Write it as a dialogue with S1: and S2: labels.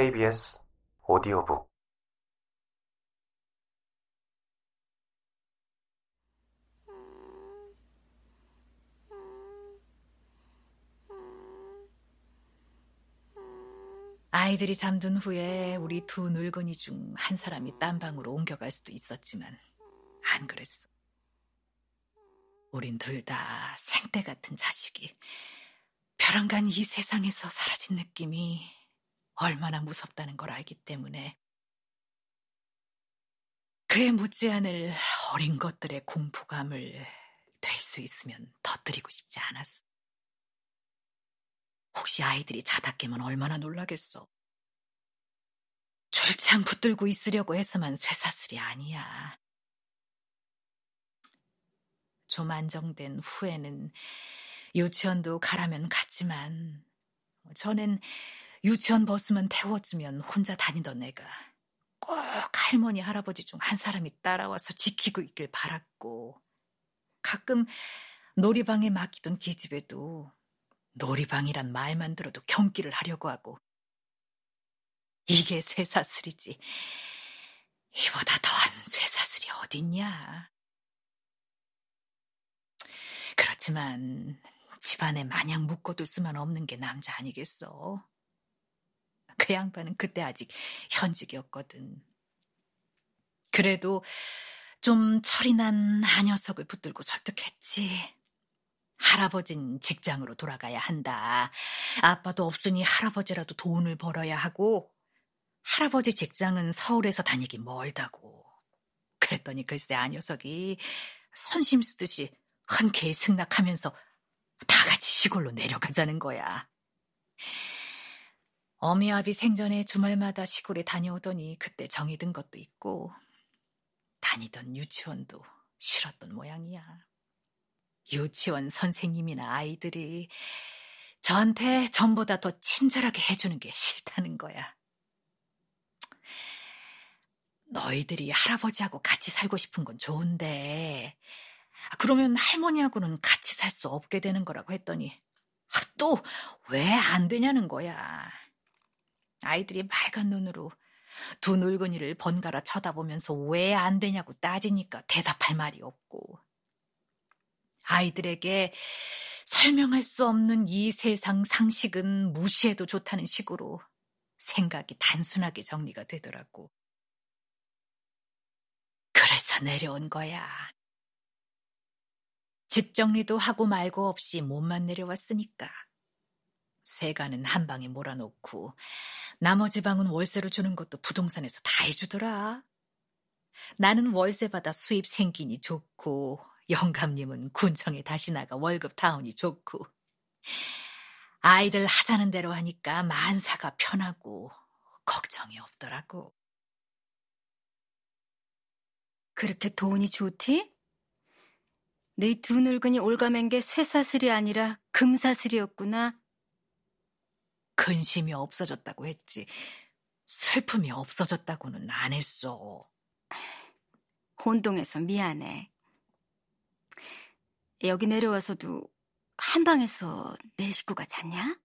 S1: KBS 오디오북
S2: 아이들이 잠든 후에 우리 두 늙은이 중 한 사람이 딴 방으로 옮겨갈 수도 있었지만 안 그랬어. 우린 둘 다 생때 같은 자식이 벼랑간 이 세상에서 사라진 느낌이 얼마나 무섭다는 걸 알기 때문에 그에 못지않을 어린 것들의 공포감을 될 수 있으면 터뜨리고 싶지 않았어. 혹시 아이들이 자다 깨면 얼마나 놀라겠어. 졸창 붙들고 있으려고 해서만 쇠사슬이 아니야. 좀 안정된 후에는 유치원도 가라면 갔지만 전엔 유치원 버스만 태워주면 혼자 다니던 애가 꼭 할머니 할아버지 중 한 사람이 따라와서 지키고 있길 바랐고 가끔 놀이방에 맡기던 기집애도 놀이방이란 말만 들어도 경기를 하려고 하고 이게 쇠사슬이지. 이보다 더한 쇠사슬이 어딨냐? 그렇지만 집안에 마냥 묶어둘 수만 없는 게 남자 아니겠어 그 양반은 그때 아직 현직이었거든 그래도 좀 철이 난아 녀석을 붙들고 설득했지 할아버진 직장으로 돌아가야 한다. 아빠도 없으니 할아버지라도 돈을 벌어야 하고, 할아버지 직장은 서울에서 다니기 멀다고. 그랬더니 글쎄 아 녀석이 선심 쓰듯이 흔쾌히 승낙하면서 다 같이 시골로 내려가자는 거야. 어미아비 생전에 주말마다 시골에 다녀오더니 그때 정이 든 것도 있고, 다니던 유치원도 싫었던 모양이야. 유치원 선생님이나 아이들이 저한테 전보다 더 친절하게 해주는 게 싫다는 거야. 너희들이 할아버지하고 같이 살고 싶은 건 좋은데, 그러면 할머니하고는 같이 살 수 없게 되는 거라고 했더니, 아, 또왜 안 되냐는 거야. 아이들이 맑은 눈으로 두 늙은이를 번갈아 쳐다보면서 왜 안 되냐고 따지니까 대답할 말이 없고, 아이들에게 설명할 수 없는 이 세상 상식은 무시해도 좋다는 식으로 생각이 단순하게 정리가 되더라고. 그래서 내려온 거야. 집 정리도 하고 말고 없이 몸만 내려왔으니까. 세가는 한 방에 몰아놓고 나머지 방은 월세로 주는 것도 부동산에서 다 해주더라. 나는 월세 받아 수입 생기니 좋고 영감님은 군청에 다시 나가 월급 타운이 좋고 아이들 하자는 대로 하니까 만사가 편하고 걱정이 없더라고.
S3: 그렇게 돈이 좋디? 네 두 늙은이 올가맨 게 쇠사슬이 아니라 금사슬이었구나.
S2: 근심이 없어졌다고 했지. 슬픔이 없어졌다고는 안 했어.
S3: 혼동해서 미안해. 여기 내려와서도 한 방에서 내 식구가 잤냐?